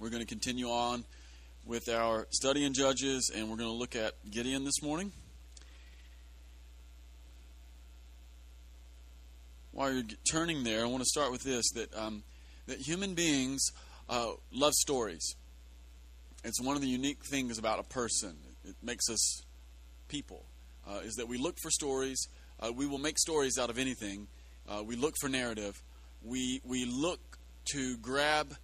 We're going to continue on with our study in Judges, and we're going to look at Gideon this morning. While you're turning there, I want to start with this that, um, that human beings uh, love stories. It's one of the unique things about a person. It makes us people, uh, is that we look for stories. Uh, we will make stories out of anything. Uh, we look for narrative. We, we look to grab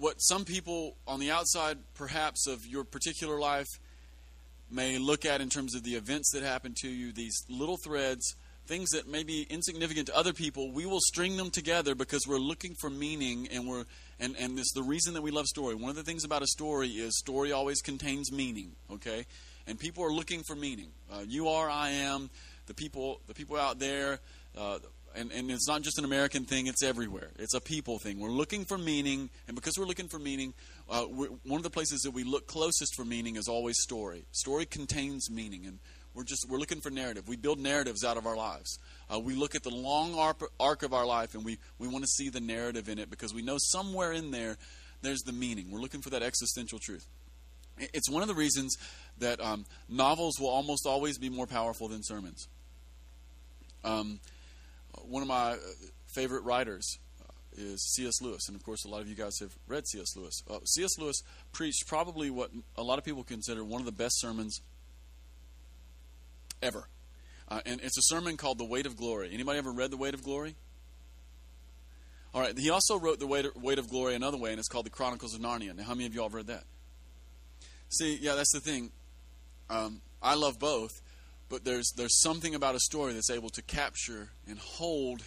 what some people on the outside, perhaps, of your particular life may look at in terms of the events that happen to you, these little threads, things that may be insignificant to other people, we will string them together because we're looking for meaning and we're and, and this the reason that we love story. One of the things about a story is story always contains meaning, okay? And people are looking for meaning. Uh, you are, I am, the people the people out there, uh, and, and it's not just an American thing, it's everywhere. It's a people thing. We're looking for meaning, and because we're looking for meaning, uh, one of the places that we look closest for meaning is always story. Story contains meaning, and we're just we're looking for narrative. We build narratives out of our lives. Uh, we look at the long arc, of our life, and we, we want to see the narrative in it because we know somewhere in there there's the meaning. We're looking for that existential truth. It's one of the reasons that um, novels will almost always be more powerful than sermons. Um, one of my uh, favorite writers uh, is C.S. Lewis, and of course, a lot of you guys have read C.S. Lewis. Uh, C.S. Lewis preached probably what a lot of people consider one of the best sermons ever, uh, and it's a sermon called "The Weight of Glory." Anybody ever read "The Weight of Glory"? All right. He also wrote "The Weight of, Weight of Glory" another way, and it's called "The Chronicles of Narnia." Now, how many of y'all have read that? See, yeah, that's the thing. Um, I love both, but there's there's something about a story that's able to capture and hold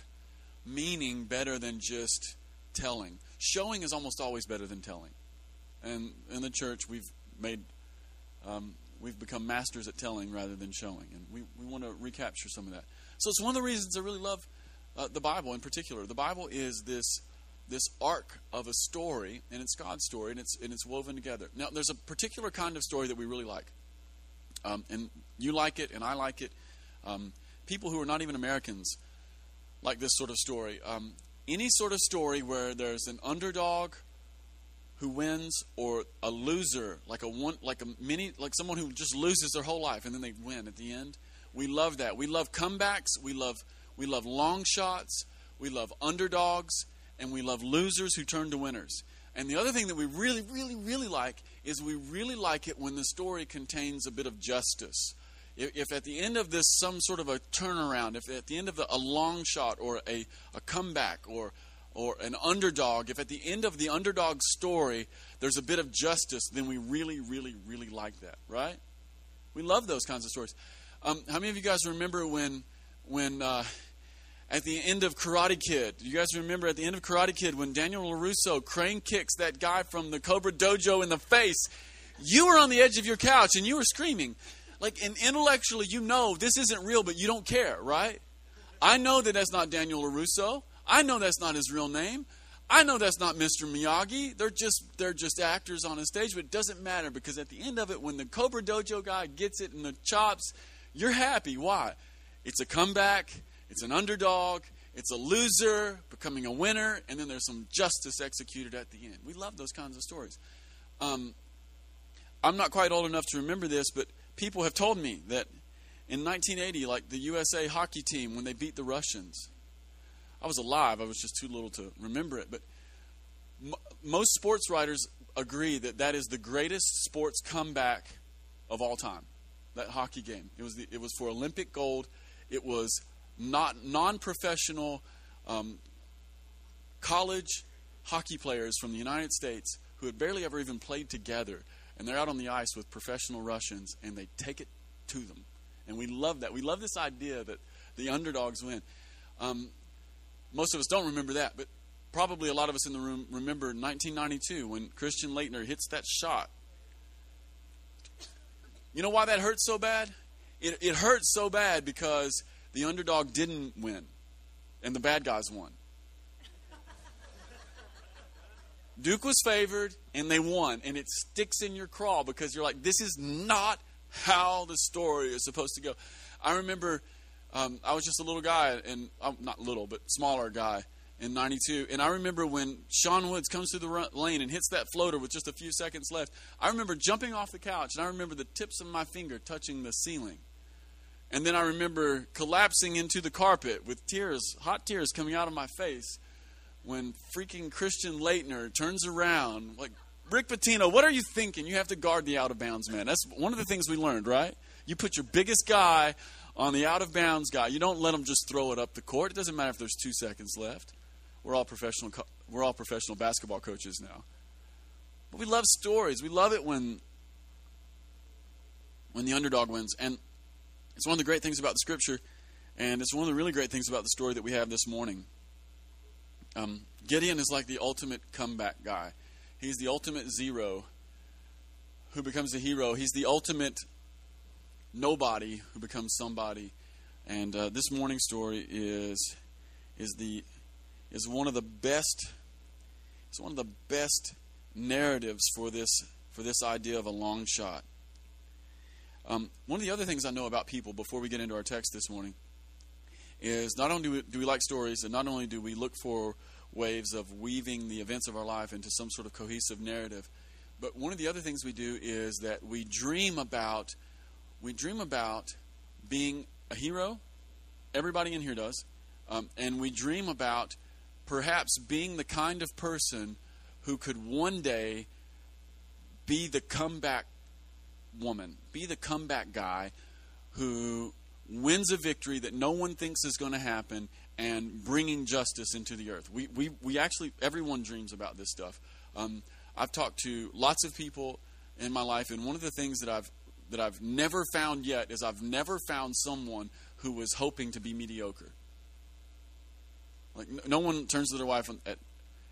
meaning better than just telling. Showing is almost always better than telling. And in the church, we've made um, we've become masters at telling rather than showing, and we, we want to recapture some of that. So it's one of the reasons I really love uh, the Bible in particular. The Bible is this this arc of a story, and it's God's story, and it's and it's woven together. Now, there's a particular kind of story that we really like. Um, and you like it, and I like it. Um, people who are not even Americans like this sort of story. Um, any sort of story where there's an underdog who wins or a loser, like a one, like a mini, like someone who just loses their whole life and then they win at the end. We love that. We love comebacks. We love we love long shots. We love underdogs, and we love losers who turn to winners. And the other thing that we really, really, really like is we really like it when the story contains a bit of justice. If, if at the end of this, some sort of a turnaround, if at the end of the, a long shot or a, a comeback or, or an underdog, if at the end of the underdog story there's a bit of justice, then we really, really, really like that, right? We love those kinds of stories. Um, how many of you guys remember when, when uh, at the end of Karate Kid. You guys remember at the end of Karate Kid when Daniel LaRusso crane kicks that guy from the Cobra Dojo in the face? You were on the edge of your couch and you were screaming. Like, and intellectually, you know this isn't real, but you don't care, right? I know that that's not Daniel LaRusso. I know that's not his real name. I know that's not Mr. Miyagi. They're just they're just actors on a stage, but it doesn't matter because at the end of it, when the Cobra Dojo guy gets it in the chops, you're happy. Why? It's a comeback it's an underdog, it's a loser becoming a winner, and then there's some justice executed at the end. We love those kinds of stories. Um, I'm not quite old enough to remember this, but people have told me that in 1980, like the USA hockey team, when they beat the Russians, I was alive. I was just too little to remember it. But m- most sports writers agree that that is the greatest sports comeback of all time. That hockey game. It was the, it was for Olympic gold. It was not non-professional um, college hockey players from the United States who had barely ever even played together, and they're out on the ice with professional Russians, and they take it to them. And we love that. We love this idea that the underdogs win. Um, most of us don't remember that, but probably a lot of us in the room remember 1992 when Christian Laettner hits that shot. You know why that hurts so bad? It, it hurts so bad because the underdog didn't win, and the bad guys won. Duke was favored, and they won, and it sticks in your craw because you're like, this is not how the story is supposed to go. I remember um, I was just a little guy, and I'm not little, but smaller guy, in 92. And I remember when Sean Woods comes through the lane and hits that floater with just a few seconds left. I remember jumping off the couch and I remember the tips of my finger touching the ceiling. And then I remember collapsing into the carpet with tears, hot tears coming out of my face when freaking Christian Laettner turns around like, Rick Pitino, what are you thinking? You have to guard the out of bounds man. That's one of the things we learned, right? You put your biggest guy on the out of bounds guy. You don't let him just throw it up the court. It doesn't matter if there's two seconds left. We're all professional. We're all professional basketball coaches now. But we love stories. We love it when when the underdog wins, and it's one of the great things about the scripture, and it's one of the really great things about the story that we have this morning. Um, Gideon is like the ultimate comeback guy. He's the ultimate zero who becomes a hero. He's the ultimate nobody who becomes somebody. And uh, this morning's story is is the is one of the best it's one of the best narratives for this for this idea of a long shot. Um, one of the other things I know about people before we get into our text this morning is not only do we, do we like stories, and not only do we look for waves of weaving the events of our life into some sort of cohesive narrative, but one of the other things we do is that we dream about we dream about being a hero. Everybody in here does, um, and we dream about perhaps being the kind of person who could one day be the comeback woman, be the comeback guy who wins a victory that no one thinks is going to happen and bringing justice into the earth. We, we, we actually, everyone dreams about this stuff. Um, I've talked to lots of people in my life, and one of the things that I've that I've never found yet is I've never found someone who was hoping to be mediocre. Like no one turns to their wife at,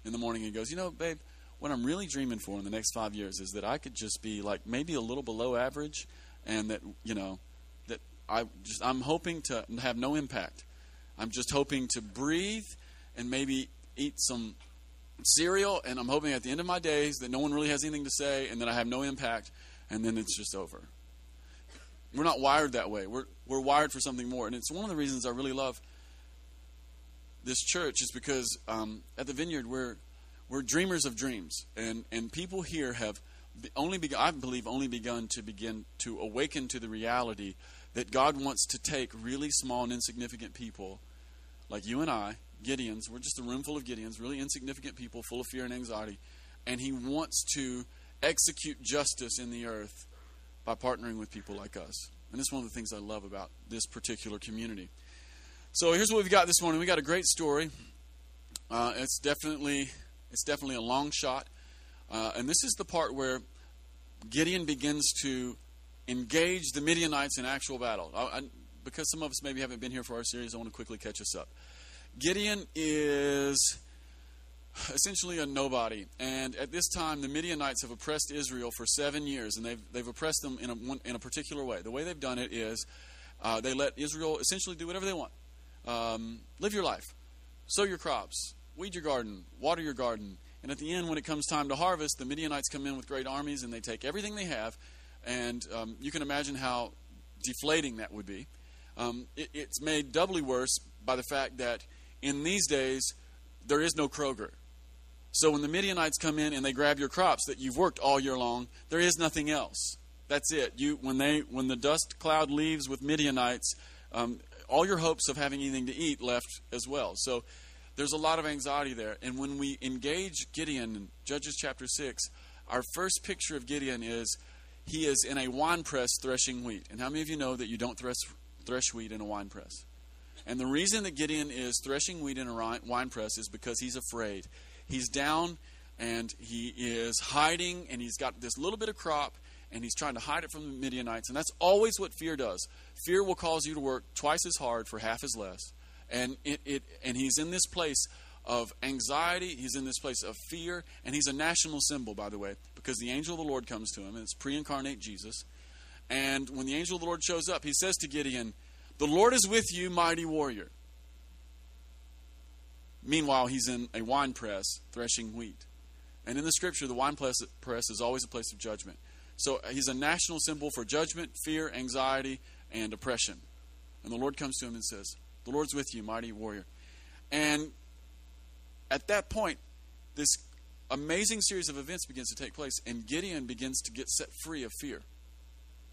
in the morning and goes, "You know, babe, what I'm really dreaming for in the next five years is that I could just be like maybe a little below average, and that you know that I just I'm hoping to have no impact. I'm just hoping to breathe and maybe eat some cereal, and I'm hoping at the end of my days that no one really has anything to say, and that I have no impact, and then it's just over. We're not wired that way. We're we're wired for something more, and it's one of the reasons I really love this church is because um, at the Vineyard we're we're dreamers of dreams, and and people here have only begun, I believe only begun to begin to awaken to the reality that God wants to take really small and insignificant people like you and I, Gideons. We're just a room full of Gideons, really insignificant people full of fear and anxiety, and He wants to execute justice in the earth by partnering with people like us. And is one of the things I love about this particular community. So here's what we've got this morning. We got a great story. Uh, it's definitely it's definitely a long shot, uh, and this is the part where Gideon begins to engage the Midianites in actual battle. I, I, because some of us maybe haven't been here for our series, I want to quickly catch us up. Gideon is essentially a nobody, and at this time, the Midianites have oppressed Israel for seven years, and they've they've oppressed them in a in a particular way. The way they've done it is uh, they let Israel essentially do whatever they want. Um, live your life, sow your crops, weed your garden, water your garden. And at the end, when it comes time to harvest, the Midianites come in with great armies and they take everything they have. And um, you can imagine how deflating that would be. Um, it, it's made doubly worse by the fact that in these days, there is no Kroger. So when the Midianites come in and they grab your crops that you've worked all year long, there is nothing else. That's it. You when they when the dust cloud leaves with Midianites, um, all your hopes of having anything to eat left as well. So there's a lot of anxiety there. And when we engage Gideon in Judges chapter 6, our first picture of Gideon is he is in a wine press threshing wheat. And how many of you know that you don't thresh, thresh wheat in a wine press? And the reason that Gideon is threshing wheat in a wine press is because he's afraid. He's down and he is hiding and he's got this little bit of crop and he's trying to hide it from the Midianites. And that's always what fear does. Fear will cause you to work twice as hard for half as less. And it, it and he's in this place of anxiety, he's in this place of fear, and he's a national symbol, by the way, because the angel of the Lord comes to him, and it's pre incarnate Jesus. And when the angel of the Lord shows up, he says to Gideon, The Lord is with you, mighty warrior. Meanwhile, he's in a wine press threshing wheat. And in the scripture, the wine press is always a place of judgment. So uh, he's a national symbol for judgment, fear, anxiety, and oppression. And the Lord comes to him and says, The Lord's with you, mighty warrior. And at that point, this amazing series of events begins to take place, and Gideon begins to get set free of fear.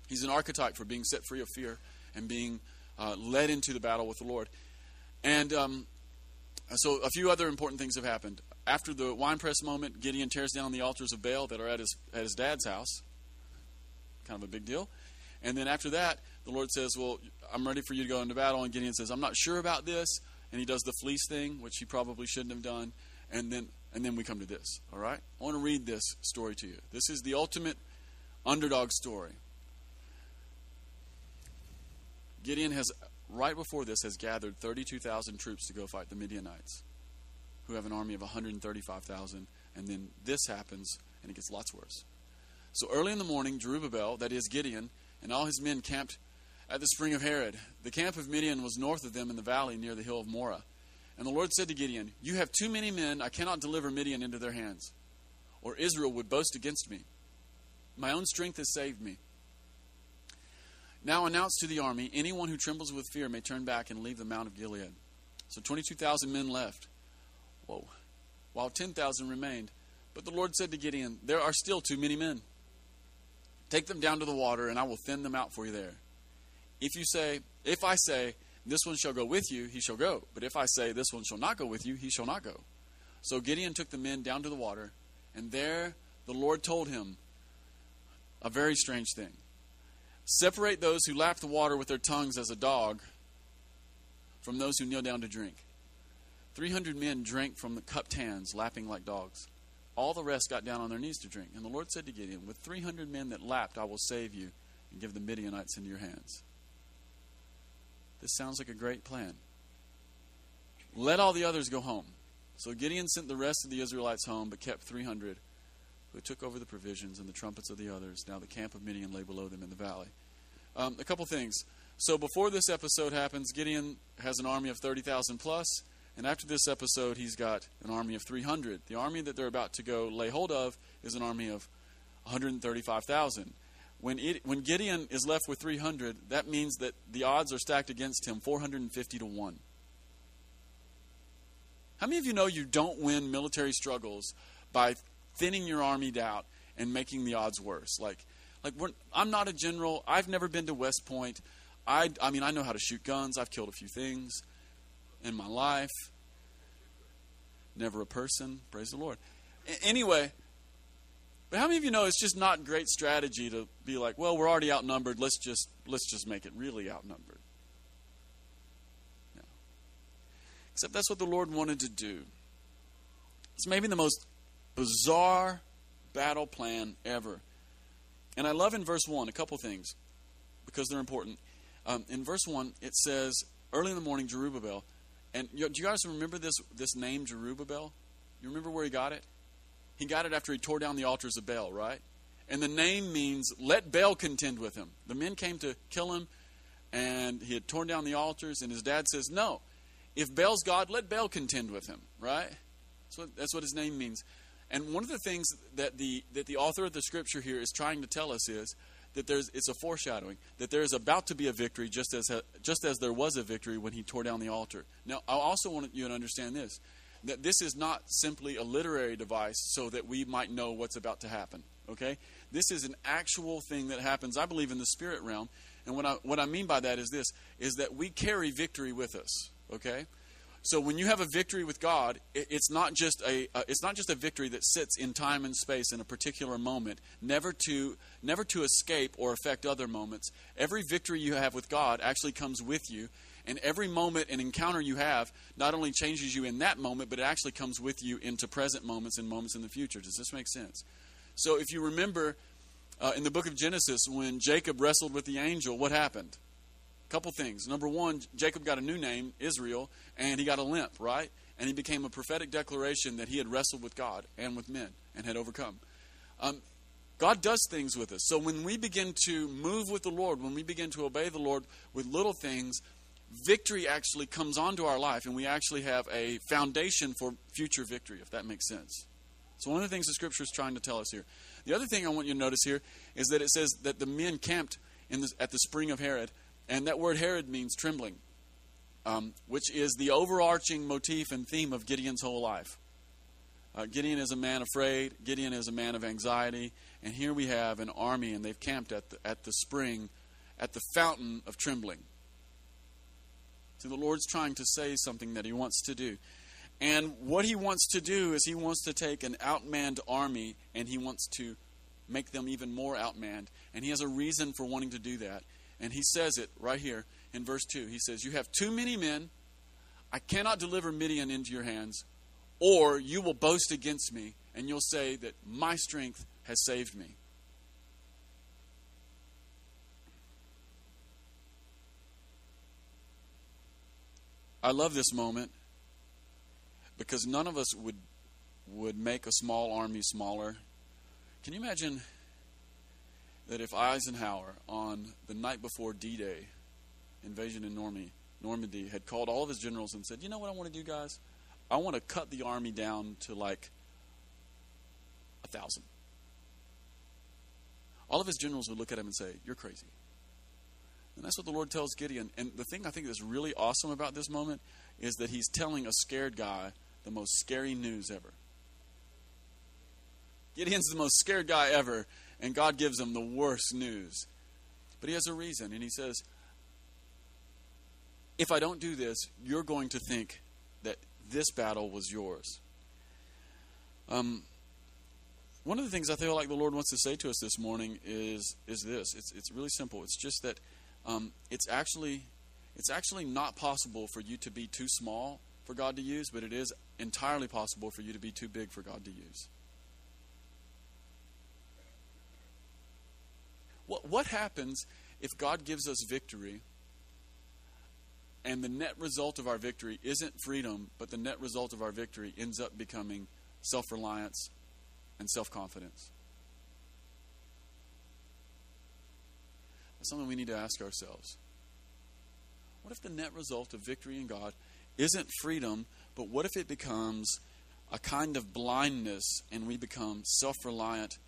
He's an archetype for being set free of fear and being uh, led into the battle with the Lord. And um, so, a few other important things have happened. After the winepress moment, Gideon tears down the altars of Baal that are at his, at his dad's house. Kind of a big deal. And then after that, the Lord says, Well, I'm ready for you to go into battle. And Gideon says, I'm not sure about this. And he does the fleece thing, which he probably shouldn't have done. And then, and then we come to this. All right? I want to read this story to you. This is the ultimate underdog story. Gideon has, right before this, has gathered 32,000 troops to go fight the Midianites, who have an army of 135,000. And then this happens, and it gets lots worse. So early in the morning, Jerubbaal, that is Gideon, and all his men camped at the spring of Harod. The camp of Midian was north of them in the valley near the hill of Moreh. And the Lord said to Gideon, You have too many men. I cannot deliver Midian into their hands, or Israel would boast against me. My own strength has saved me. Now announce to the army anyone who trembles with fear may turn back and leave the Mount of Gilead. So 22,000 men left. Whoa. While 10,000 remained. But the Lord said to Gideon, There are still too many men. Take them down to the water, and I will thin them out for you there. If you say, If I say, This one shall go with you, he shall go. But if I say, This one shall not go with you, he shall not go. So Gideon took the men down to the water, and there the Lord told him a very strange thing. Separate those who lap the water with their tongues as a dog from those who kneel down to drink. 300 men drank from the cupped hands, lapping like dogs. All the rest got down on their knees to drink. And the Lord said to Gideon, With 300 men that lapped, I will save you and give the Midianites into your hands. This sounds like a great plan. Let all the others go home. So Gideon sent the rest of the Israelites home, but kept 300 who took over the provisions and the trumpets of the others. Now the camp of Midian lay below them in the valley. Um, a couple things. So before this episode happens, Gideon has an army of 30,000 plus, and after this episode, he's got an army of 300. The army that they're about to go lay hold of is an army of 135,000. When, it, when Gideon is left with 300, that means that the odds are stacked against him 450 to 1. How many of you know you don't win military struggles by thinning your army out and making the odds worse. Like, like I'm not a general. I've never been to West Point. I, I mean, I know how to shoot guns. I've killed a few things in my life. Never a person. Praise the Lord. A- anyway, but how many of you know it's just not great strategy to be like, well, we're already outnumbered. Let's just let's just make it really outnumbered. Except that's what the Lord wanted to do. It's maybe the most bizarre battle plan ever. And I love in verse 1 a couple things because they're important. Um, in verse 1, it says, Early in the morning, Jerubbaal. And do you guys remember this, this name, Jerubbaal? You remember where he got it? He got it after he tore down the altars of Baal, right? And the name means, let Baal contend with him. The men came to kill him, and he had torn down the altars, and his dad says, No, if Baal's God, let Baal contend with him, right? That's what, that's what his name means. And one of the things that the that the author of the scripture here is trying to tell us is that there's it's a foreshadowing that there is about to be a victory just as just as there was a victory when he tore down the altar. Now, I also want you to understand this that this is not simply a literary device so that we might know what's about to happen. Okay? This is an actual thing that happens, I believe, in the spirit realm. And what I what I mean by that is this is that we carry victory with us. Okay? So when you have a victory with God, it's not just a uh, it's not just a victory that sits in time and space in a particular moment, never to never to escape or affect other moments. Every victory you have with God actually comes with you, and every moment and encounter you have not only changes you in that moment, but it actually comes with you into present moments and moments in the future. Does this make sense? So if you remember uh, in the book of Genesis when Jacob wrestled with the angel, what happened? A couple things. Number one, Jacob got a new name, Israel, and he got a limp, right? And he became a prophetic declaration that he had wrestled with God and with men and had overcome. Um, God does things with us. So when we begin to move with the Lord, when we begin to obey the Lord with little things, victory actually comes onto our life, and we actually have a foundation for future victory, if that makes sense. So, one of the things the scripture is trying to tell us here. The other thing I want you to notice here is that it says that the men camped the, at the spring of Harod, And that word Harod means trembling, um, which is the overarching motif and theme of Gideon's whole life. Uh, Gideon is a man afraid. Gideon is a man of anxiety. And here we have an army, and they've camped at the, at the spring, at the fountain of trembling. So the Lord's trying to say something that He wants to do. And what He wants to do is He wants to take an outmanned army and He wants to make them even more outmanned. And He has a reason for wanting to do that. And He says it right here in verse 2. He says, You have too many men. I cannot deliver Midian into your hands, or you will boast against me, and you'll say that my strength has saved me. I love this moment because none of us would would make a small army smaller. Can you imagine that if Eisenhower on the night before D-Day, invasion in Normandy, Normandy had called all of his generals and said, "You know what I want to do, guys? I want to cut the army down to like a thousand. All of his generals would look at him and say, You're crazy. And that's what the Lord tells Gideon. And the thing I think that's really awesome about this moment is that he's telling a scared guy the most scary news ever. Gideon's the most scared guy ever, and God gives him the worst news. But he has a reason, and he says, If I don't do this, you're going to think that this battle was yours. Um, one of the things I feel like the Lord wants to say to us this morning is is this. It's it's really simple. It's just that um, it's actually it's actually not possible for you to be too small for God to use, but it is entirely possible for you to be too big for God to use. What what happens if God gives us victory and the net result of our victory isn't freedom, but the net result of our victory ends up becoming self reliance and self confidence. Something we need to ask ourselves. What if the net result of victory in God isn't freedom, but what if it becomes a kind of blindness and we become self reliant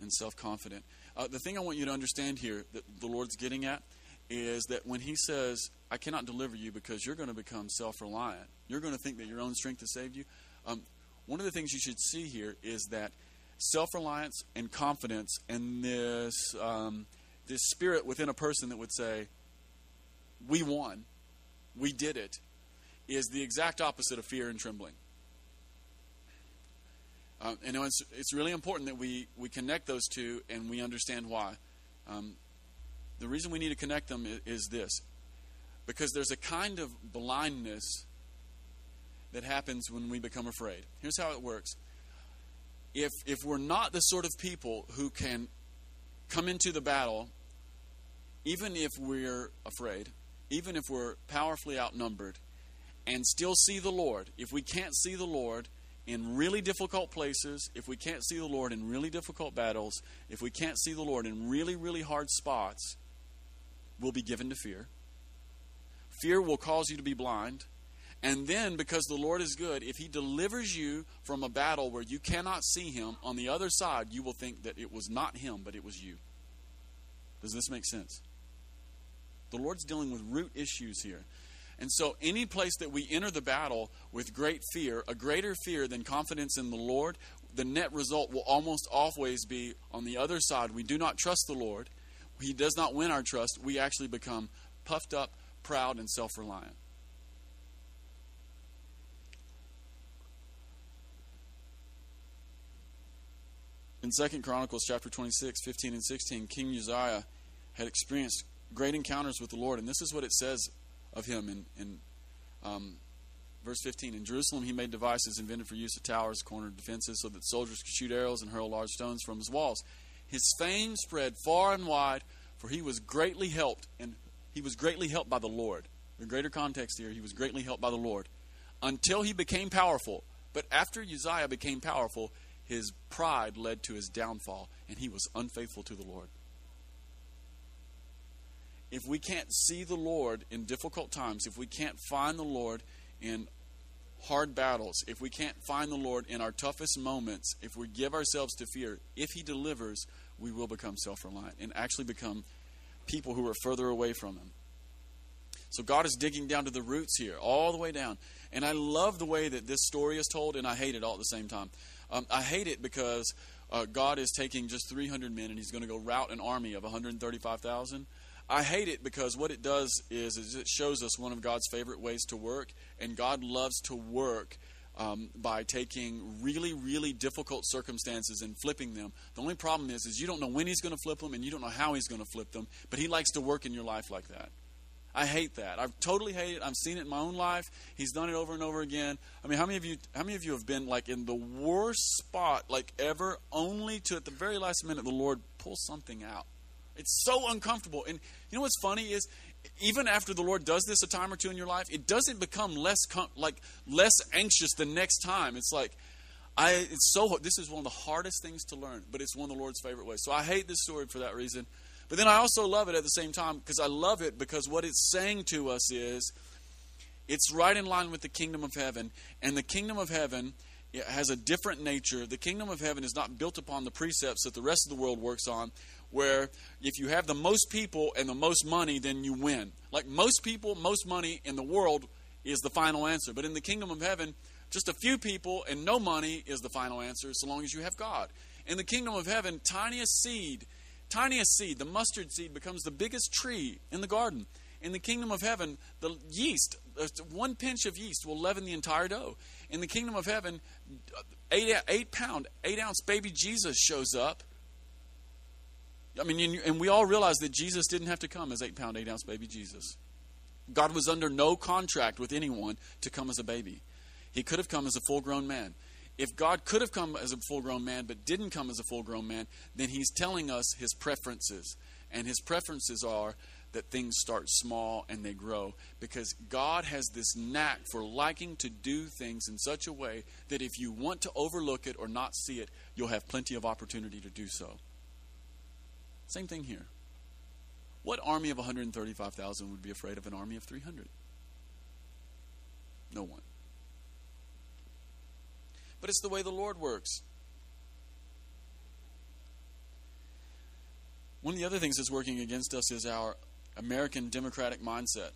and self confident? Uh, the thing I want you to understand here that the Lord's getting at is that when He says, I cannot deliver you because you're going to become self reliant, you're going to think that your own strength has saved you. Um, one of the things you should see here is that self reliance and confidence and this um, this spirit within a person that would say, "We won, we did it," is the exact opposite of fear and trembling. Um, and it's, it's really important that we, we connect those two and we understand why. Um, the reason we need to connect them is, is this because there's a kind of blindness that happens when we become afraid. Here's how it works if if we're not the sort of people who can come into the battle even if we're afraid even if we're powerfully outnumbered and still see the Lord if we can't see the Lord in really difficult places if we can't see the Lord in really difficult battles if we can't see the Lord in really really hard spots we'll be given to fear. Fear will cause you to be blind and then, because the Lord is good, if He delivers you from a battle where you cannot see Him, on the other side, you will think that it was not Him, but it was you. Does this make sense? The Lord's dealing with root issues here. And so, any place that we enter the battle with great fear, a greater fear than confidence in the Lord, the net result will almost always be on the other side. We do not trust the Lord. He does not win our trust. We actually become puffed up, proud, and self reliant. In 2 Chronicles chapter 26, 15 and 16, King Uzziah had experienced great encounters with the Lord, and this is what it says of him in, in um, verse 15. In Jerusalem, he made devices invented for use of towers, cornered defenses, so that soldiers could shoot arrows and hurl large stones from his walls. His fame spread far and wide, for he was greatly helped, and he was greatly helped by the Lord. The greater context here, he was greatly helped by the Lord until he became powerful. But after Uzziah became powerful, his pride led to his downfall, and he was unfaithful to the Lord. If we can't see the Lord in difficult times, if we can't find the Lord in hard battles, if we can't find the Lord in our toughest moments, if we give ourselves to fear, if He delivers, we will become self reliant and actually become people who are further away from Him. So God is digging down to the roots here, all the way down. And I love the way that this story is told, and I hate it all at the same time. Um, I hate it because uh, God is taking just 300 men and he's going to go rout an army of 135,000. I hate it because what it does is, is, it shows us one of God's favorite ways to work, and God loves to work um, by taking really, really difficult circumstances and flipping them. The only problem is, is you don't know when He's going to flip them, and you don't know how He's going to flip them. But He likes to work in your life like that. I hate that. I totally hate it. I've seen it in my own life. He's done it over and over again. I mean, how many of you how many of you have been like in the worst spot like ever only to at the very last minute the Lord pull something out. It's so uncomfortable. And you know what's funny is even after the Lord does this a time or two in your life, it doesn't become less com- like less anxious the next time. It's like I it's so this is one of the hardest things to learn, but it's one of the Lord's favorite ways. So I hate this story for that reason. But then I also love it at the same time because I love it because what it's saying to us is it's right in line with the kingdom of heaven. And the kingdom of heaven has a different nature. The kingdom of heaven is not built upon the precepts that the rest of the world works on, where if you have the most people and the most money, then you win. Like most people, most money in the world is the final answer. But in the kingdom of heaven, just a few people and no money is the final answer so long as you have God. In the kingdom of heaven, tiniest seed tiniest seed, the mustard seed, becomes the biggest tree in the garden. In the kingdom of heaven, the yeast, uh, one pinch of yeast will leaven the entire dough. In the kingdom of heaven, eight, eight pound, eight ounce baby Jesus shows up. I mean, and we all realize that Jesus didn't have to come as eight pound, eight ounce baby Jesus. God was under no contract with anyone to come as a baby. He could have come as a full grown man if God could have come as a full grown man but didn't come as a full grown man, then he's telling us his preferences. And his preferences are that things start small and they grow because God has this knack for liking to do things in such a way that if you want to overlook it or not see it, you'll have plenty of opportunity to do so. Same thing here. What army of 135,000 would be afraid of an army of 300? No one but it's the way the Lord works. One of the other things that's working against us is our American democratic mindset.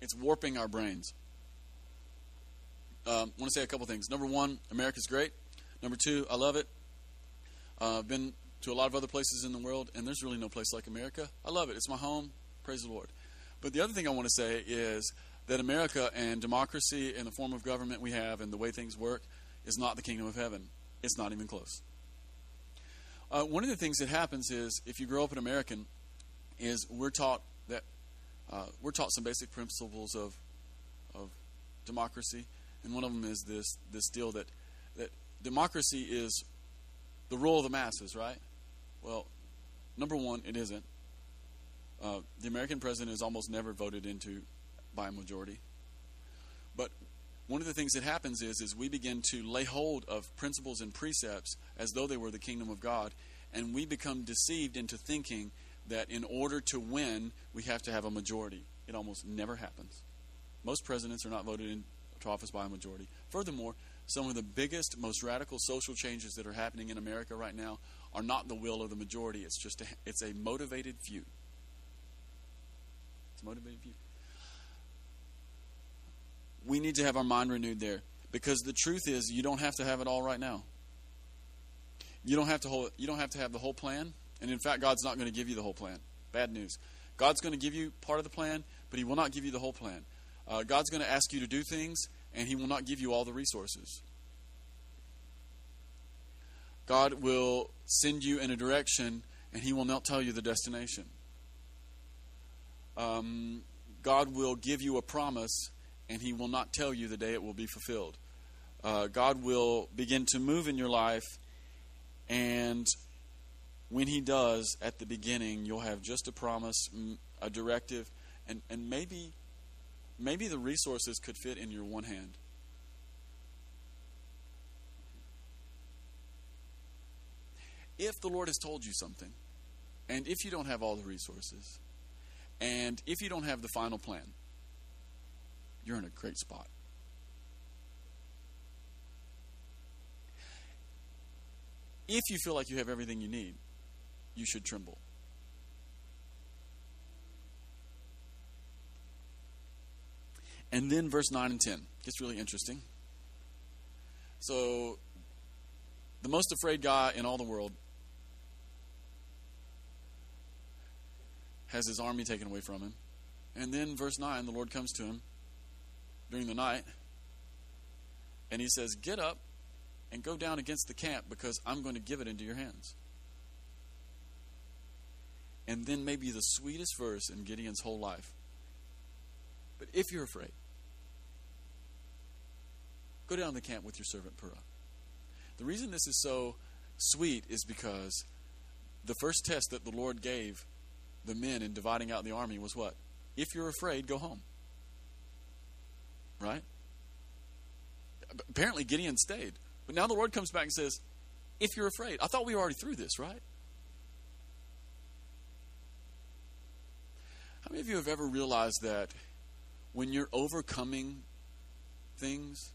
It's warping our brains. Um, I want to say a couple things. Number one, America's great. Number two, I love it. Uh, I've been to a lot of other places in the world, and there's really no place like America. I love it. It's my home. Praise the Lord. But the other thing I want to say is that America and democracy and the form of government we have and the way things work is not the kingdom of heaven. It's not even close. Uh, one of the things that happens is if you grow up an American, is we're taught that uh, we're taught some basic principles of of democracy, and one of them is this this deal that that democracy is the rule of the masses, right? Well, number one, it isn't. Uh, the American president is almost never voted into by a majority. But one of the things that happens is is we begin to lay hold of principles and precepts as though they were the kingdom of God, and we become deceived into thinking that in order to win, we have to have a majority. It almost never happens. Most presidents are not voted into office by a majority. Furthermore, some of the biggest, most radical social changes that are happening in America right now are not the will of the majority. It's just a, it's a motivated few. It's a motivated few we need to have our mind renewed there because the truth is you don't have to have it all right now. You don't have to hold, you don't have to have the whole plan, and in fact God's not going to give you the whole plan. Bad news. God's going to give you part of the plan, but he will not give you the whole plan. Uh, God's going to ask you to do things, and he will not give you all the resources. God will send you in a direction, and he will not tell you the destination. Um, God will give you a promise, and He will not tell you the day it will be fulfilled. Uh, God will begin to move in your life, and when He does, at the beginning, you'll have just a promise, a directive, and, and maybe maybe the resources could fit in your one hand. If the Lord has told you something, and if you don't have all the resources, and if you don't have the final plan, you're in a great spot. If you feel like you have everything you need, you should tremble. And then verse 9 and 10 gets really interesting. So, the most afraid guy in all the world has his army taken away from him. And then, verse 9, the Lord comes to him during the night and he says, Get up and go down against the camp because I'm going to give it into your hands. And then, maybe the sweetest verse in Gideon's whole life. But if you're afraid, go down to the camp with your servant Purah. The reason this is so sweet is because the first test that the Lord gave the men in dividing out the army was what? If you're afraid, go home. Right? Apparently, Gideon stayed. But now the Lord comes back and says, If you're afraid, I thought we were already through this, right? How many of you have ever realized that when you're overcoming things,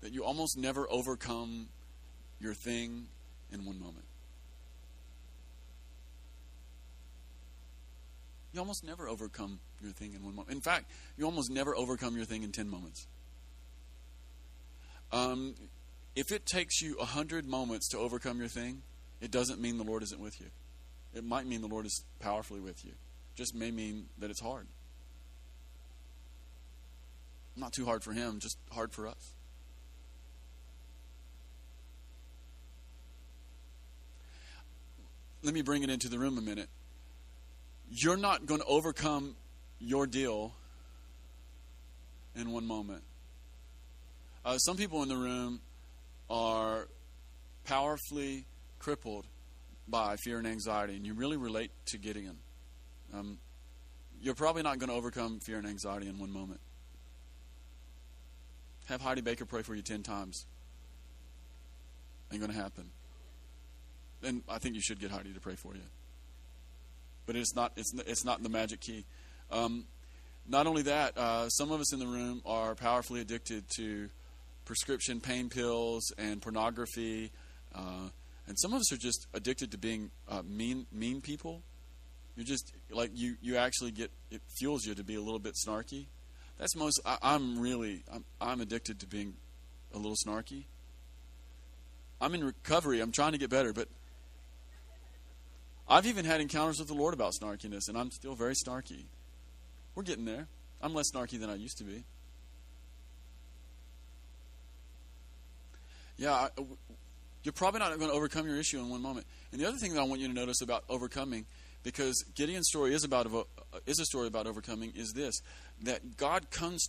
that you almost never overcome your thing in one moment? You almost never overcome your thing in one moment. In fact, you almost never overcome your thing in 10 moments. Um, if it takes you 100 moments to overcome your thing, it doesn't mean the Lord isn't with you. It might mean the Lord is powerfully with you. It just may mean that it's hard. Not too hard for him, just hard for us. Let me bring it into the room a minute you're not going to overcome your deal in one moment. Uh, some people in the room are powerfully crippled by fear and anxiety, and you really relate to Gideon. Um, you're probably not going to overcome fear and anxiety in one moment. Have Heidi Baker pray for you 10 times. Ain't going to happen. And I think you should get Heidi to pray for you but it's not it's it's not the magic key. Um, not only that, uh, some of us in the room are powerfully addicted to prescription pain pills and pornography, uh, and some of us are just addicted to being uh, mean mean people. You're just like you you actually get it fuels you to be a little bit snarky. That's most. I, I'm really I'm, I'm addicted to being a little snarky. I'm in recovery. I'm trying to get better, but I've even had encounters with the Lord about snarkiness, and I'm still very snarky. We're getting there. I'm less snarky than I used to be. Yeah, I, you're probably not going to overcome your issue in one moment. And the other thing that I want you to notice about overcoming, because Gideon's story is about uh, is a story about overcoming, is this: that God comes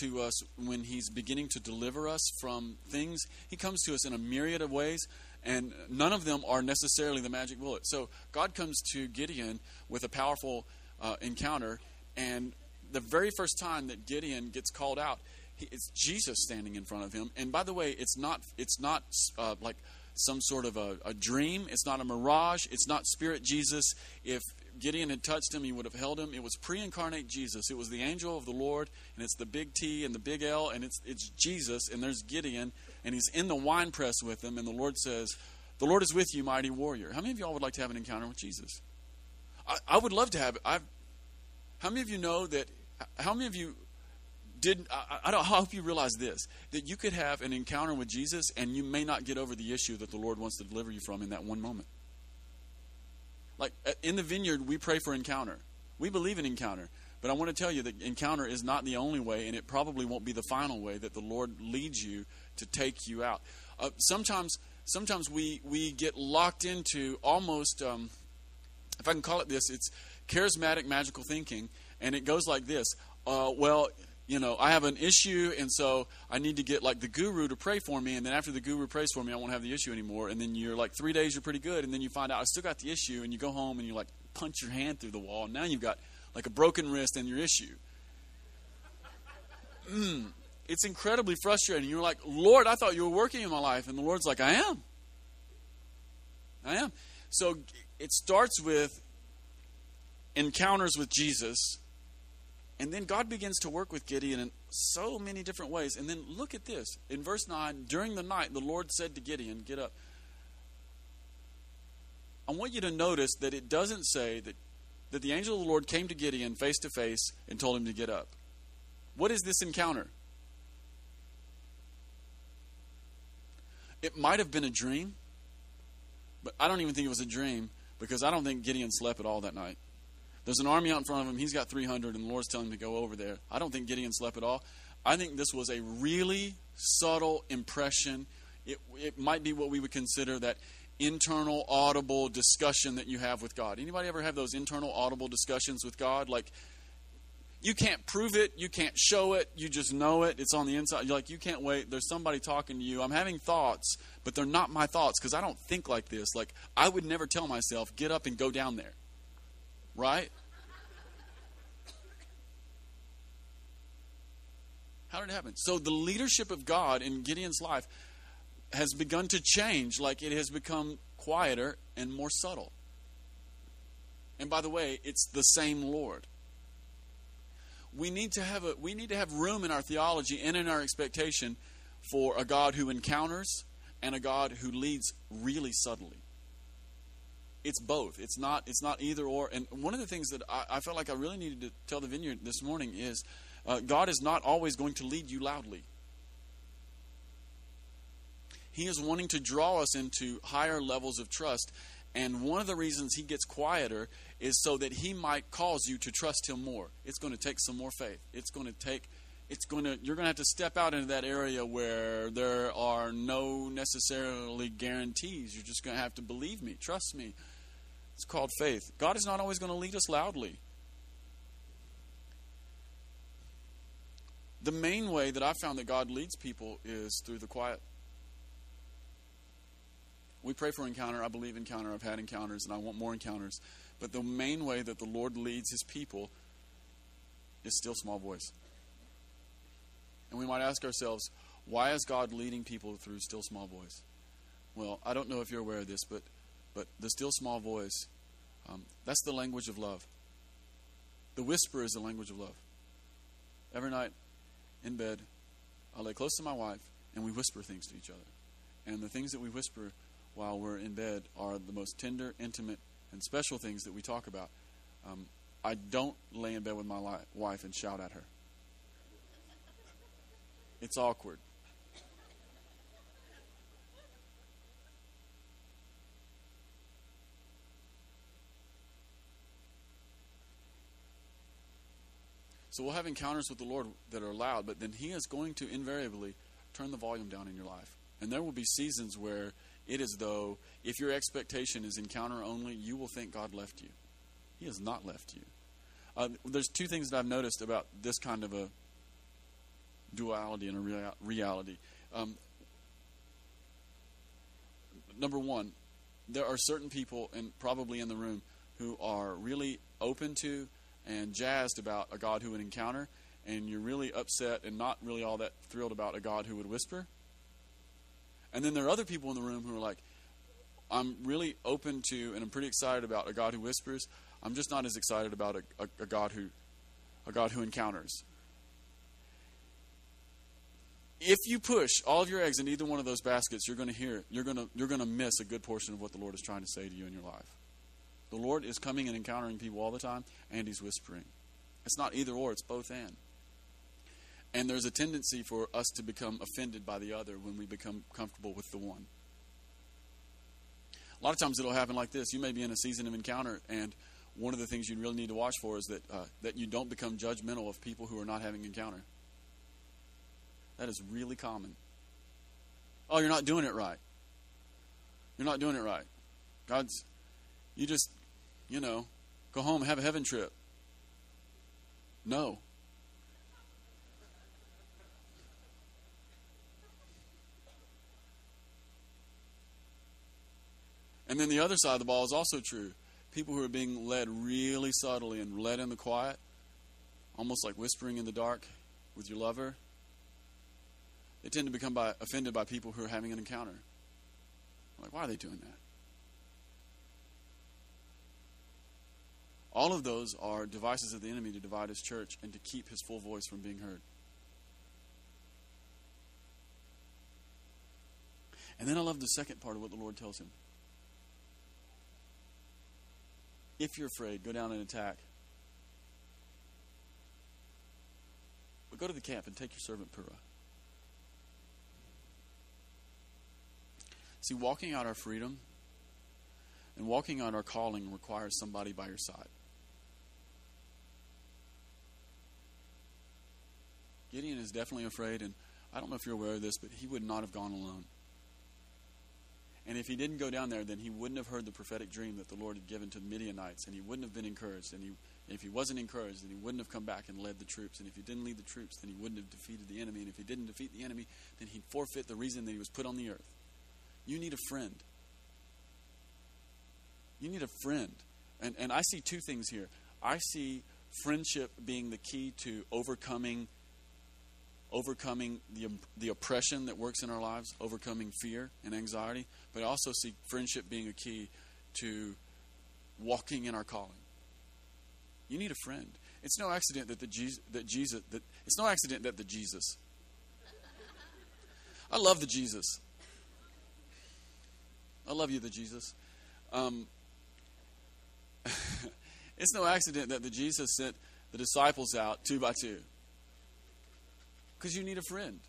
to us when He's beginning to deliver us from things. He comes to us in a myriad of ways and none of them are necessarily the magic bullet. So God comes to Gideon with a powerful uh, encounter, and the very first time that Gideon gets called out, it's Jesus standing in front of him. And by the way, it's not it's not uh, like some sort of a, a dream. It's not a mirage. It's not Spirit Jesus. If Gideon had touched him, he would have held him. It was pre-incarnate Jesus. It was the angel of the Lord, and it's the big T and the big L, and it's it's Jesus, and there's Gideon, and he's in the wine press with them, and the Lord says, "The Lord is with you, mighty warrior." How many of y'all would like to have an encounter with Jesus? I, I would love to have it. I've, how many of you know that? How many of you did? I, I. I hope you realize this: that you could have an encounter with Jesus, and you may not get over the issue that the Lord wants to deliver you from in that one moment. Like uh, in the vineyard, we pray for encounter. We believe in encounter. But I want to tell you that encounter is not the only way, and it probably won't be the final way that the Lord leads you to take you out. Uh, sometimes, sometimes we we get locked into almost, um, if I can call it this, it's charismatic magical thinking, and it goes like this: uh, Well, you know, I have an issue, and so I need to get like the guru to pray for me, and then after the guru prays for me, I won't have the issue anymore. And then you're like three days, you're pretty good, and then you find out I still got the issue, and you go home and you like punch your hand through the wall. And now you've got like a broken wrist and your issue. Mm, it's incredibly frustrating. You're like, Lord, I thought you were working in my life. And the Lord's like, I am. I am. So it starts with encounters with Jesus. And then God begins to work with Gideon in so many different ways. And then look at this. In verse 9, during the night, the Lord said to Gideon, Get up. I want you to notice that it doesn't say that that the angel of the Lord came to Gideon face to face and told him to get up. What is this encounter? It might have been a dream, but I don't even think it was a dream because I don't think Gideon slept at all that night. There's an army out in front of him. He's got 300, and the Lord's telling him to go over there. I don't think Gideon slept at all. I think this was a really subtle impression. It, it might be what we would consider that internal audible discussion that you have with God. Anybody ever have those internal audible discussions with God? Like you can't prove it, you can't show it, you just know it. It's on the inside. You're like you can't wait. There's somebody talking to you. I'm having thoughts, but they're not my thoughts because I don't think like this. Like I would never tell myself, "Get up and go down there." Right? How did it happen? So the leadership of God in Gideon's life has begun to change, like it has become quieter and more subtle. And by the way, it's the same Lord. We need to have a we need to have room in our theology and in our expectation for a God who encounters and a God who leads really subtly. It's both. It's not it's not either or. And one of the things that I, I felt like I really needed to tell the vineyard this morning is uh, God is not always going to lead you loudly. He is wanting to draw us into higher levels of trust. And one of the reasons he gets quieter is so that he might cause you to trust him more. It's going to take some more faith. It's going to take it's going to you're going to have to step out into that area where there are no necessarily guarantees. You're just going to have to believe me, trust me. It's called faith. God is not always going to lead us loudly. The main way that I found that God leads people is through the quiet. We pray for encounter. I believe encounter. I've had encounters and I want more encounters. But the main way that the Lord leads his people is still small voice. And we might ask ourselves, why is God leading people through still small voice? Well, I don't know if you're aware of this, but but the still small voice, um, that's the language of love. The whisper is the language of love. Every night, in bed, I lay close to my wife and we whisper things to each other. And the things that we whisper while we're in bed are the most tender, intimate, and special things that we talk about. Um, I don't lay in bed with my li- wife and shout at her. It's awkward. So we'll have encounters with the Lord that are loud, but then He is going to invariably turn the volume down in your life. And there will be seasons where it is though, if your expectation is encounter only, you will think God left you. He has not left you. Uh, there's two things that I've noticed about this kind of a duality and a rea- reality. Um, number one, there are certain people, and probably in the room, who are really open to and jazzed about a God who would encounter, and you're really upset and not really all that thrilled about a God who would whisper. And then there are other people in the room who are like, I'm really open to and I'm pretty excited about a God who whispers. I'm just not as excited about a, a, a God who a God who encounters. If you push all of your eggs in either one of those baskets, you're going to hear you're going to you're going to miss a good portion of what the Lord is trying to say to you in your life. The Lord is coming and encountering people all the time, and He's whispering. It's not either or, it's both and. And there's a tendency for us to become offended by the other when we become comfortable with the one. A lot of times it'll happen like this. You may be in a season of encounter, and one of the things you really need to watch for is that, uh, that you don't become judgmental of people who are not having encounter. That is really common. Oh, you're not doing it right. You're not doing it right. God's you just, you know, go home have a heaven trip. No. And then the other side of the ball is also true. People who are being led really subtly and led in the quiet, almost like whispering in the dark with your lover, they tend to become by, offended by people who are having an encounter. Like, why are they doing that? All of those are devices of the enemy to divide his church and to keep his full voice from being heard. And then I love the second part of what the Lord tells him. If you're afraid, go down and attack. but go to the camp and take your servant Purah. See, walking out our freedom and walking out our calling requires somebody by your side. Gideon is definitely afraid, and I don't know if you're aware of this, but he would not have gone alone. And if he didn't go down there, then he wouldn't have heard the prophetic dream that the Lord had given to the Midianites, and he wouldn't have been encouraged. And he, if he wasn't encouraged, then he wouldn't have come back and led the troops. And if he didn't lead the troops, then he wouldn't have defeated the enemy. And if he didn't defeat the enemy, then he'd forfeit the reason that he was put on the earth. You need a friend. You need a friend. And, and I see two things here. I see friendship being the key to overcoming overcoming the, the oppression that works in our lives, overcoming fear and anxiety, but I also see friendship being a key to walking in our calling. You need a friend. It's no accident that the Jesus, that Jesus that it's no accident that the Jesus. I love the Jesus. I love you, the Jesus. Um, it's no accident that the Jesus sent the disciples out two by two because you need a friend.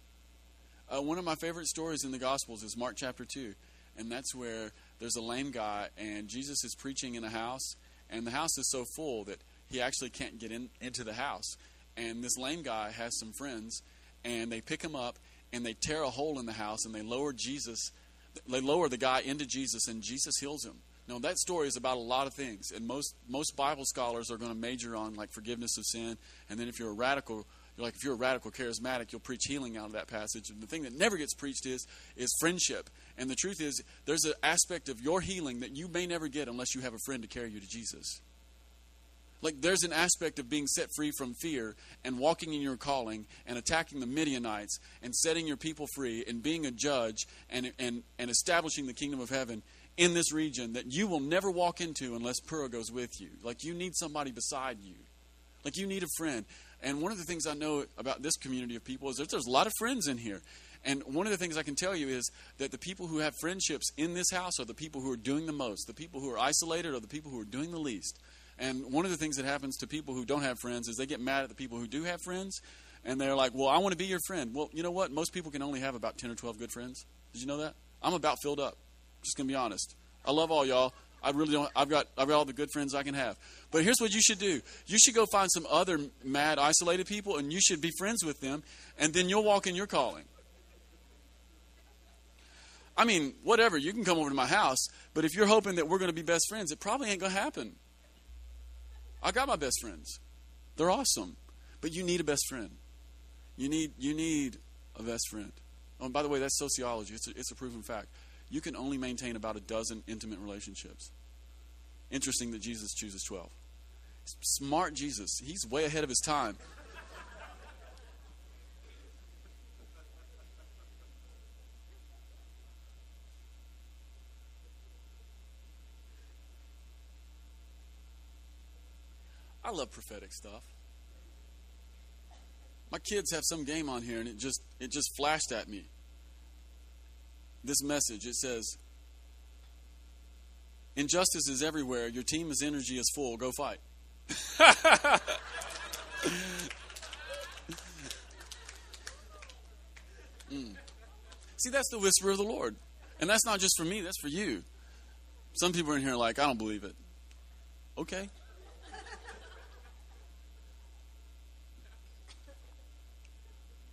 Uh, one of my favorite stories in the Gospels is Mark chapter 2, and that's where there's a lame guy, and Jesus is preaching in a house, and the house is so full that he actually can't get in, into the house. And this lame guy has some friends, and they pick him up, and they tear a hole in the house, and they lower Jesus, they lower the guy into Jesus, and Jesus heals him. Now that story is about a lot of things, and most most Bible scholars are going to major on like forgiveness of sin, and then if you're a radical you're like if you're a radical charismatic, you'll preach healing out of that passage. And the thing that never gets preached is is friendship. And the truth is, there's an aspect of your healing that you may never get unless you have a friend to carry you to Jesus. Like there's an aspect of being set free from fear and walking in your calling and attacking the Midianites and setting your people free and being a judge and and, and establishing the kingdom of heaven in this region that you will never walk into unless Purah goes with you. Like you need somebody beside you. Like you need a friend. And one of the things I know about this community of people is that there's a lot of friends in here. And one of the things I can tell you is that the people who have friendships in this house are the people who are doing the most. The people who are isolated are the people who are doing the least. And one of the things that happens to people who don't have friends is they get mad at the people who do have friends. And they're like, well, I want to be your friend. Well, you know what? Most people can only have about 10 or 12 good friends. Did you know that? I'm about filled up. Just going to be honest. I love all y'all. I really don't. I've got I've got all the good friends I can have. But here's what you should do: you should go find some other mad, isolated people, and you should be friends with them, and then you'll walk in your calling. I mean, whatever. You can come over to my house, but if you're hoping that we're going to be best friends, it probably ain't going to happen. I got my best friends; they're awesome, but you need a best friend. You need you need a best friend. Oh, by the way, that's sociology. It's a, it's a proven fact you can only maintain about a dozen intimate relationships. Interesting that Jesus chooses 12. Smart Jesus. He's way ahead of his time. I love prophetic stuff. My kids have some game on here and it just it just flashed at me this message. It says, Injustice is everywhere. Your team's energy is full. Go fight. mm. See, that's the whisper of the Lord. And that's not just for me, that's for you. Some people are in here like, I don't believe it. Okay.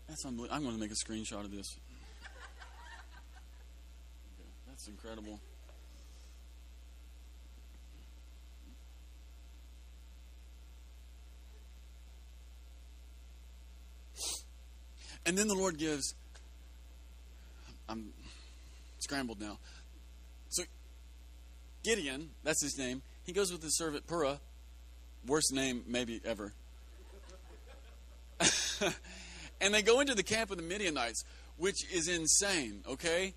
That's unbelievable. I'm going to make a screenshot of this. It's incredible. And then the Lord gives. I'm scrambled now. So Gideon, that's his name, he goes with his servant Purah, worst name maybe ever. and they go into the camp of the Midianites, which is insane, okay?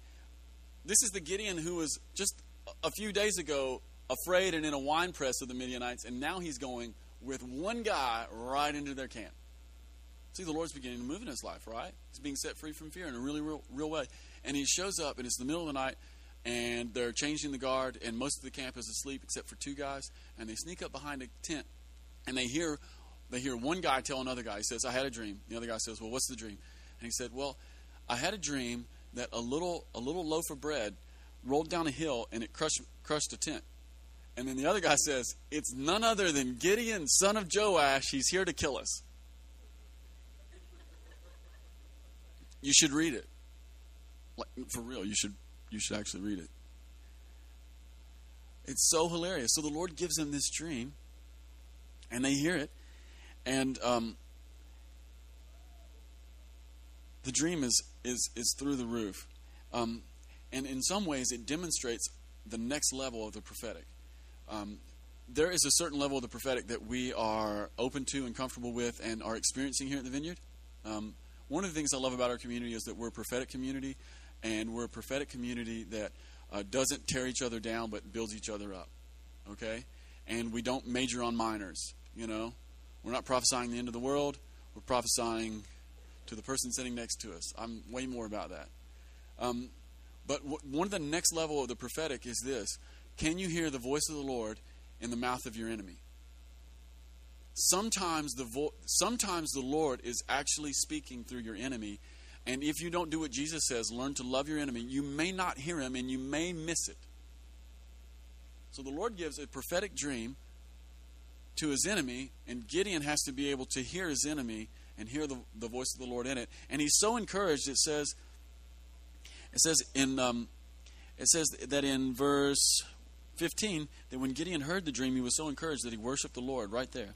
This is the Gideon who was just a few days ago afraid and in a wine press of the Midianites, and now he's going with one guy right into their camp. See, the Lord's beginning to move in his life, right? He's being set free from fear in a really real, real way. And he shows up, and it's the middle of the night, and they're changing the guard, and most of the camp is asleep except for two guys. And they sneak up behind a tent, and they hear they hear one guy tell another guy. He says, "I had a dream." The other guy says, "Well, what's the dream?" And he said, "Well, I had a dream that a little a little loaf of bread rolled down a hill and it crushed crushed a tent." And then the other guy says, "It's none other than Gideon, son of Joash. He's here to kill us." You should read it. Like, for real, you should you should actually read it. It's so hilarious. So the Lord gives them this dream, and they hear it, and um, the dream is is is through the roof, um, and in some ways it demonstrates the next level of the prophetic. Um, there is a certain level of the prophetic that we are open to and comfortable with and are experiencing here at the Vineyard. Um, one of the things I love about our community is that we're a prophetic community, and we're a prophetic community that uh, doesn't tear each other down but builds each other up. Okay? And we don't major on minors. You know, we're not prophesying the end of the world. We're prophesying to the person sitting next to us. I'm way more about that. Um, but w- one of the next level of the prophetic is this: Can you hear the voice of the Lord in the mouth of your enemy? Sometimes the vo- sometimes the Lord is actually speaking through your enemy, and if you don't do what Jesus says, learn to love your enemy, you may not hear him and you may miss it. So the Lord gives a prophetic dream to his enemy, and Gideon has to be able to hear his enemy and hear the, the voice of the Lord in it. And he's so encouraged. It says, it says in, um, it says that in verse 15 that when Gideon heard the dream, he was so encouraged that he worshipped the Lord right there.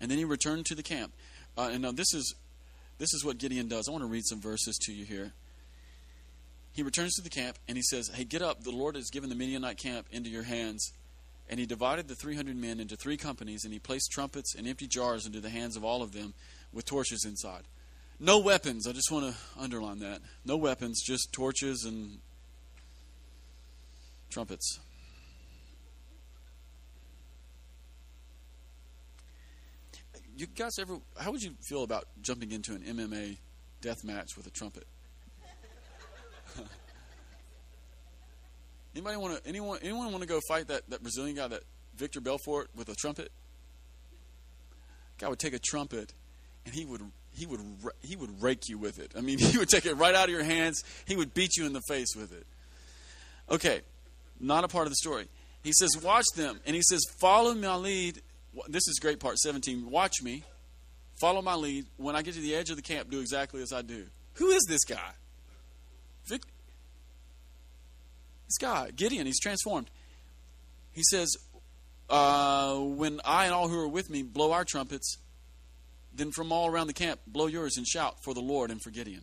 And then he returned to the camp. Uh, and now this is this is what Gideon does. I want to read some verses to you here. He returns to the camp and he says, "Hey, get up! The Lord has given the Midianite camp into your hands." And he divided the 300 men into three companies, and he placed trumpets and empty jars into the hands of all of them with torches inside. No weapons. I just want to underline that. No weapons, just torches and trumpets. You guys ever? How would you feel about jumping into an MMA death match with a trumpet? Anybody want to? Anyone? Anyone want to go fight that, that Brazilian guy, that Victor Belfort, with a trumpet? Guy would take a trumpet, and he would he would he would rake you with it. I mean, he would take it right out of your hands. He would beat you in the face with it. Okay, not a part of the story. He says, "Watch them," and he says, "Follow my lead." This is great part 17. Watch me, follow my lead. When I get to the edge of the camp, do exactly as I do. Who is this guy? Vic, this guy, Gideon, he's transformed. He says, uh, When I and all who are with me blow our trumpets, then from all around the camp, blow yours and shout for the Lord and for Gideon.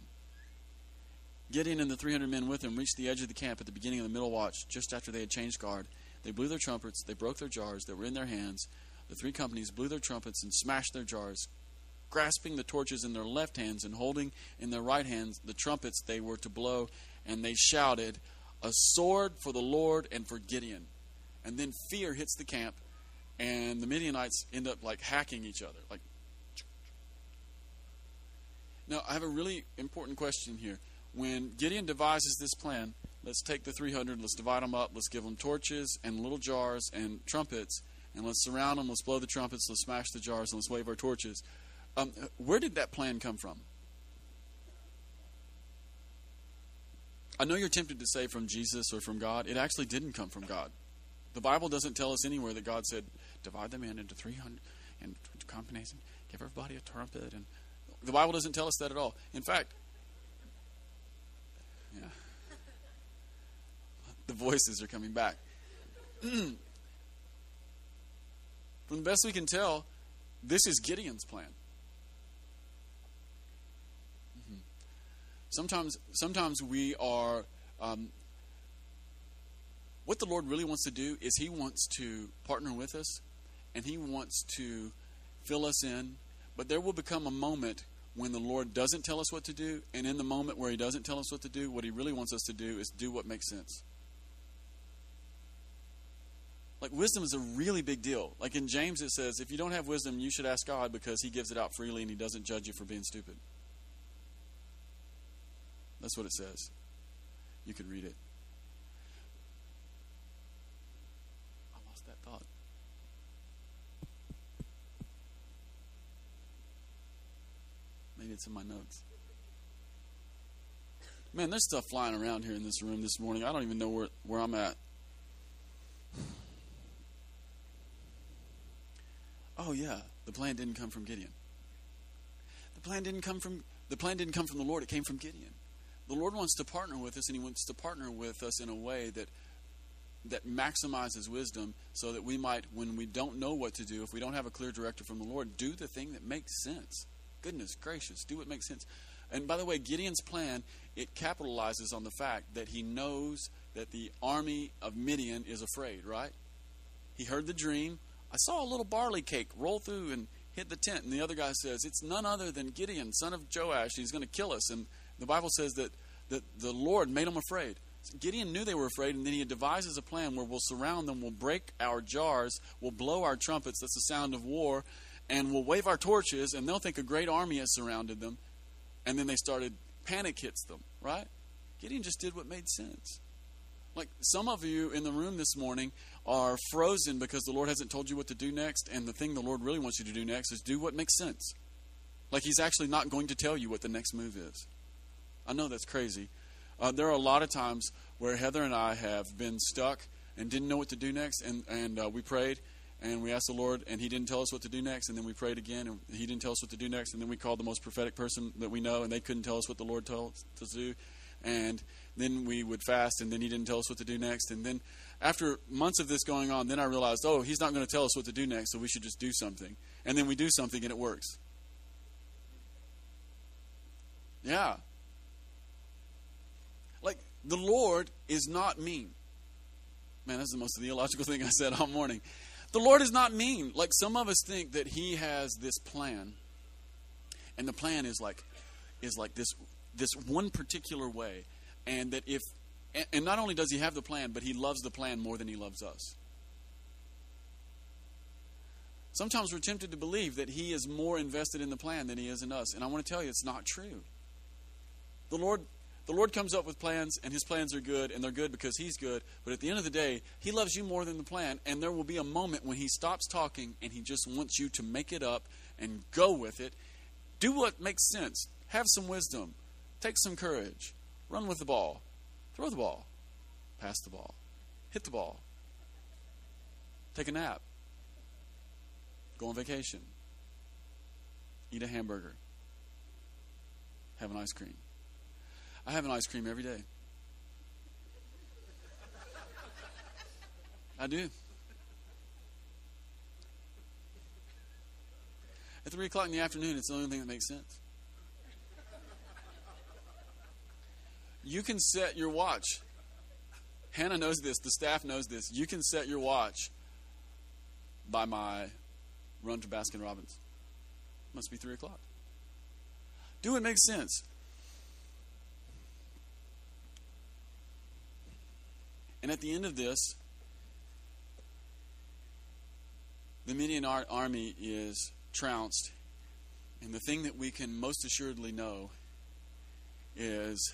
Gideon and the 300 men with him reached the edge of the camp at the beginning of the middle watch, just after they had changed guard. They blew their trumpets, they broke their jars that were in their hands. The three companies blew their trumpets and smashed their jars, grasping the torches in their left hands and holding in their right hands the trumpets they were to blow, and they shouted, A sword for the Lord and for Gideon. And then fear hits the camp, and the Midianites end up like hacking each other. Like Now I have a really important question here. When Gideon devises this plan, let's take the 300, let's divide them up, let's give them torches and little jars and trumpets, and let's surround them, let's blow the trumpets, let's smash the jars, and let's wave our torches. Um, where did that plan come from? I know you're tempted to say from Jesus or from God. It actually didn't come from God. The Bible doesn't tell us anywhere that God said, divide them in into 300 and companies and give everybody a trumpet. And the Bible doesn't tell us that at all. In fact, yeah, the voices are coming back. from the best we can tell, this is Gideon's plan. Sometimes, sometimes we are. Um, what the Lord really wants to do is He wants to partner with us, and He wants to fill us in. But there will become a moment when the Lord doesn't tell us what to do, and in the moment where He doesn't tell us what to do, what He really wants us to do is do what makes sense. Like wisdom is a really big deal. Like in James, it says, if you don't have wisdom, you should ask God because He gives it out freely and He doesn't judge you for being stupid. That's what it says. You can read it. I lost that thought. It's in my notes. Man, there's stuff flying around here in this room this morning. I don't even know where, where I'm at. Oh yeah, the plan didn't come from Gideon. The plan didn't come from the plan didn't come from the Lord, it came from Gideon. The Lord wants to partner with us and he wants to partner with us in a way that that maximizes wisdom so that we might when we don't know what to do, if we don't have a clear directive from the Lord, do the thing that makes sense. Goodness gracious, do what makes sense. And by the way, Gideon's plan, it capitalizes on the fact that he knows that the army of Midian is afraid, right? He heard the dream. I saw a little barley cake roll through and hit the tent. And the other guy says, It's none other than Gideon, son of Joash. He's going to kill us. And the Bible says that, that the Lord made him afraid. Gideon knew they were afraid, and then he devises a plan where we'll surround them, we'll break our jars, we'll blow our trumpets, that's the sound of war, and we'll wave our torches, and they'll think a great army has surrounded them. And then they started, panic hits them, right? Gideon just did what made sense. Like some of you in the room this morning are frozen because the Lord hasn't told you what to do next, and the thing the Lord really wants you to do next is do what makes sense. Like He's actually not going to tell you what the next move is. I know that's crazy. Uh, there are a lot of times where Heather and I have been stuck and didn't know what to do next, and, and uh, we prayed and we asked the Lord, and He didn't tell us what to do next, and then we prayed again, and He didn't tell us what to do next, and then we called the most prophetic person that we know, and they couldn't tell us what the Lord told us to do, and then we would fast, and then He didn't tell us what to do next, and then after months of this going on, then I realized, oh, He's not going to tell us what to do next, so we should just do something, and then we do something, and it works. Yeah, like the Lord is not mean. Man, that's the most theological thing I said all morning. The Lord is not mean. Like some of us think that He has this plan, and the plan is like is like this this one particular way, and that if and not only does He have the plan, but He loves the plan more than He loves us. Sometimes we're tempted to believe that He is more invested in the plan than He is in us, and I want to tell you it's not true. The Lord the Lord comes up with plans, and His plans are good, and they're good because He's good. But at the end of the day, He loves you more than the plan, and there will be a moment when He stops talking and He just wants you to make it up and go with it. Do what makes sense. Have some wisdom. Take some courage. Run with the ball. Throw the ball. Pass the ball. Hit the ball. Take a nap. Go on vacation. Eat a hamburger. Have an ice cream. I have an ice cream every day. I do. At 3 o'clock in the afternoon, it's the only thing that makes sense. You can set your watch. Hannah knows this, the staff knows this. You can set your watch by my run to Baskin Robbins. Must be 3 o'clock. Do it makes sense. And at the end of this, the Midian army is trounced. And the thing that we can most assuredly know is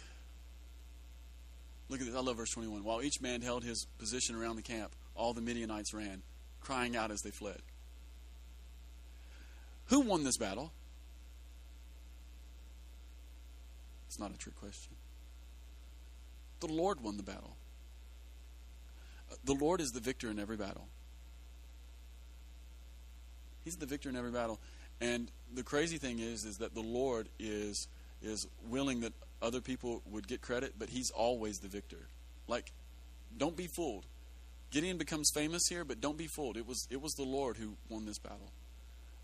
look at this. I love verse 21. While each man held his position around the camp, all the Midianites ran, crying out as they fled. Who won this battle? It's not a trick question. The Lord won the battle. The Lord is the victor in every battle. He's the victor in every battle. And the crazy thing is is that the Lord is is willing that other people would get credit, but he's always the victor. Like don't be fooled. Gideon becomes famous here, but don't be fooled. It was it was the Lord who won this battle.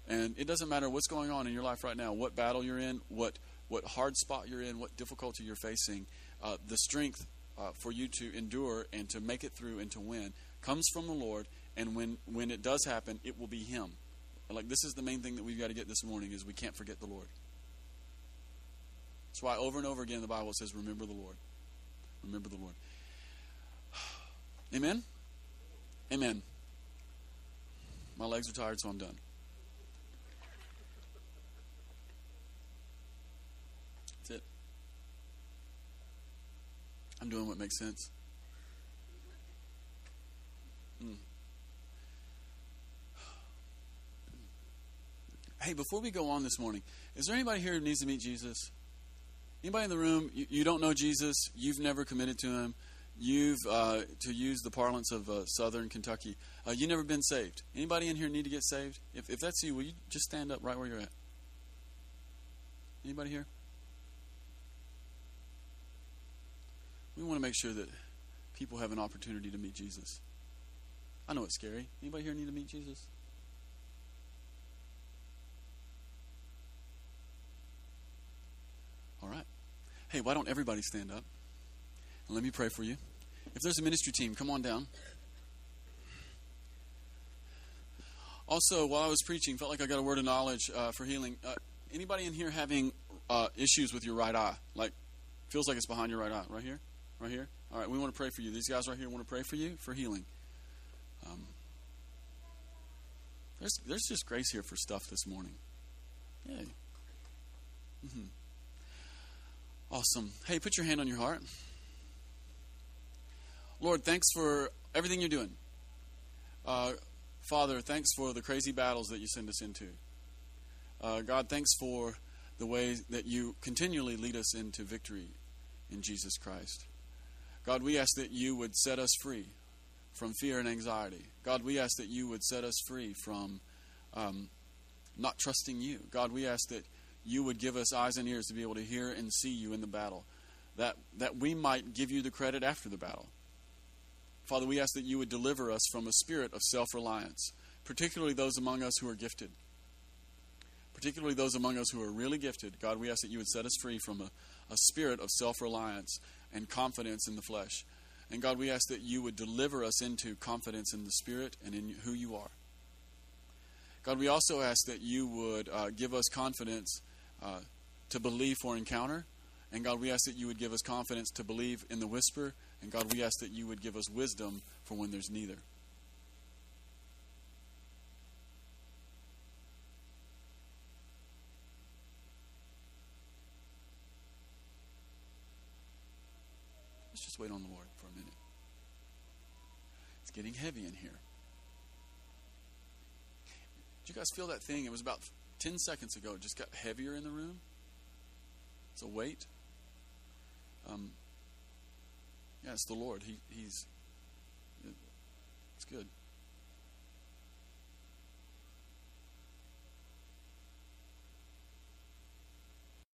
And it doesn't matter what's going on in your life right now, what battle you're in, what what hard spot you're in, what difficulty you're facing. Uh, the strength uh, for you to endure and to make it through and to win comes from the Lord. And when, when it does happen, it will be Him. Like this is the main thing that we've got to get this morning is we can't forget the Lord. That's why over and over again the Bible says, "Remember the Lord." Remember the Lord. Amen. Amen. My legs are tired, so I'm done. I'm doing what makes sense. Hmm. Hey, before we go on this morning, is there anybody here who needs to meet Jesus? Anybody in the room, you, you don't know Jesus, you've never committed to him, you've, uh, to use the parlance of uh, southern Kentucky, uh, you've never been saved. Anybody in here need to get saved? If, if that's you, will you just stand up right where you're at? Anybody here? We want to make sure that people have an opportunity to meet Jesus. I know it's scary. Anybody here need to meet Jesus? All right. Hey, why don't everybody stand up? And let me pray for you. If there's a ministry team, come on down. Also, while I was preaching, felt like I got a word of knowledge uh, for healing. Uh, anybody in here having uh, issues with your right eye? Like, feels like it's behind your right eye, right here, right here. All right, we want to pray for you. These guys right here want to pray for you for healing. Um, there's there's just grace here for stuff this morning. Yay. Mm-hmm. Awesome. Hey, put your hand on your heart. Lord, thanks for everything you're doing. Uh, Father, thanks for the crazy battles that you send us into. Uh, God, thanks for the way that you continually lead us into victory in Jesus Christ. God, we ask that you would set us free from fear and anxiety. God, we ask that you would set us free from um, not trusting you. God, we ask that you would give us eyes and ears to be able to hear and see you in the battle, that, that we might give you the credit after the battle. Father, we ask that you would deliver us from a spirit of self reliance, particularly those among us who are gifted. Particularly those among us who are really gifted. God, we ask that you would set us free from a, a spirit of self reliance and confidence in the flesh. And God, we ask that you would deliver us into confidence in the Spirit and in who you are. God, we also ask that you would uh, give us confidence uh, to believe for encounter. And God, we ask that you would give us confidence to believe in the whisper. And God, we ask that you would give us wisdom for when there's neither. Let's just wait on the Lord for a minute. It's getting heavy in here. Did you guys feel that thing? It was about 10 seconds ago. It just got heavier in the room. It's a weight. Um, yeah, it's the Lord. He, he's, it's good.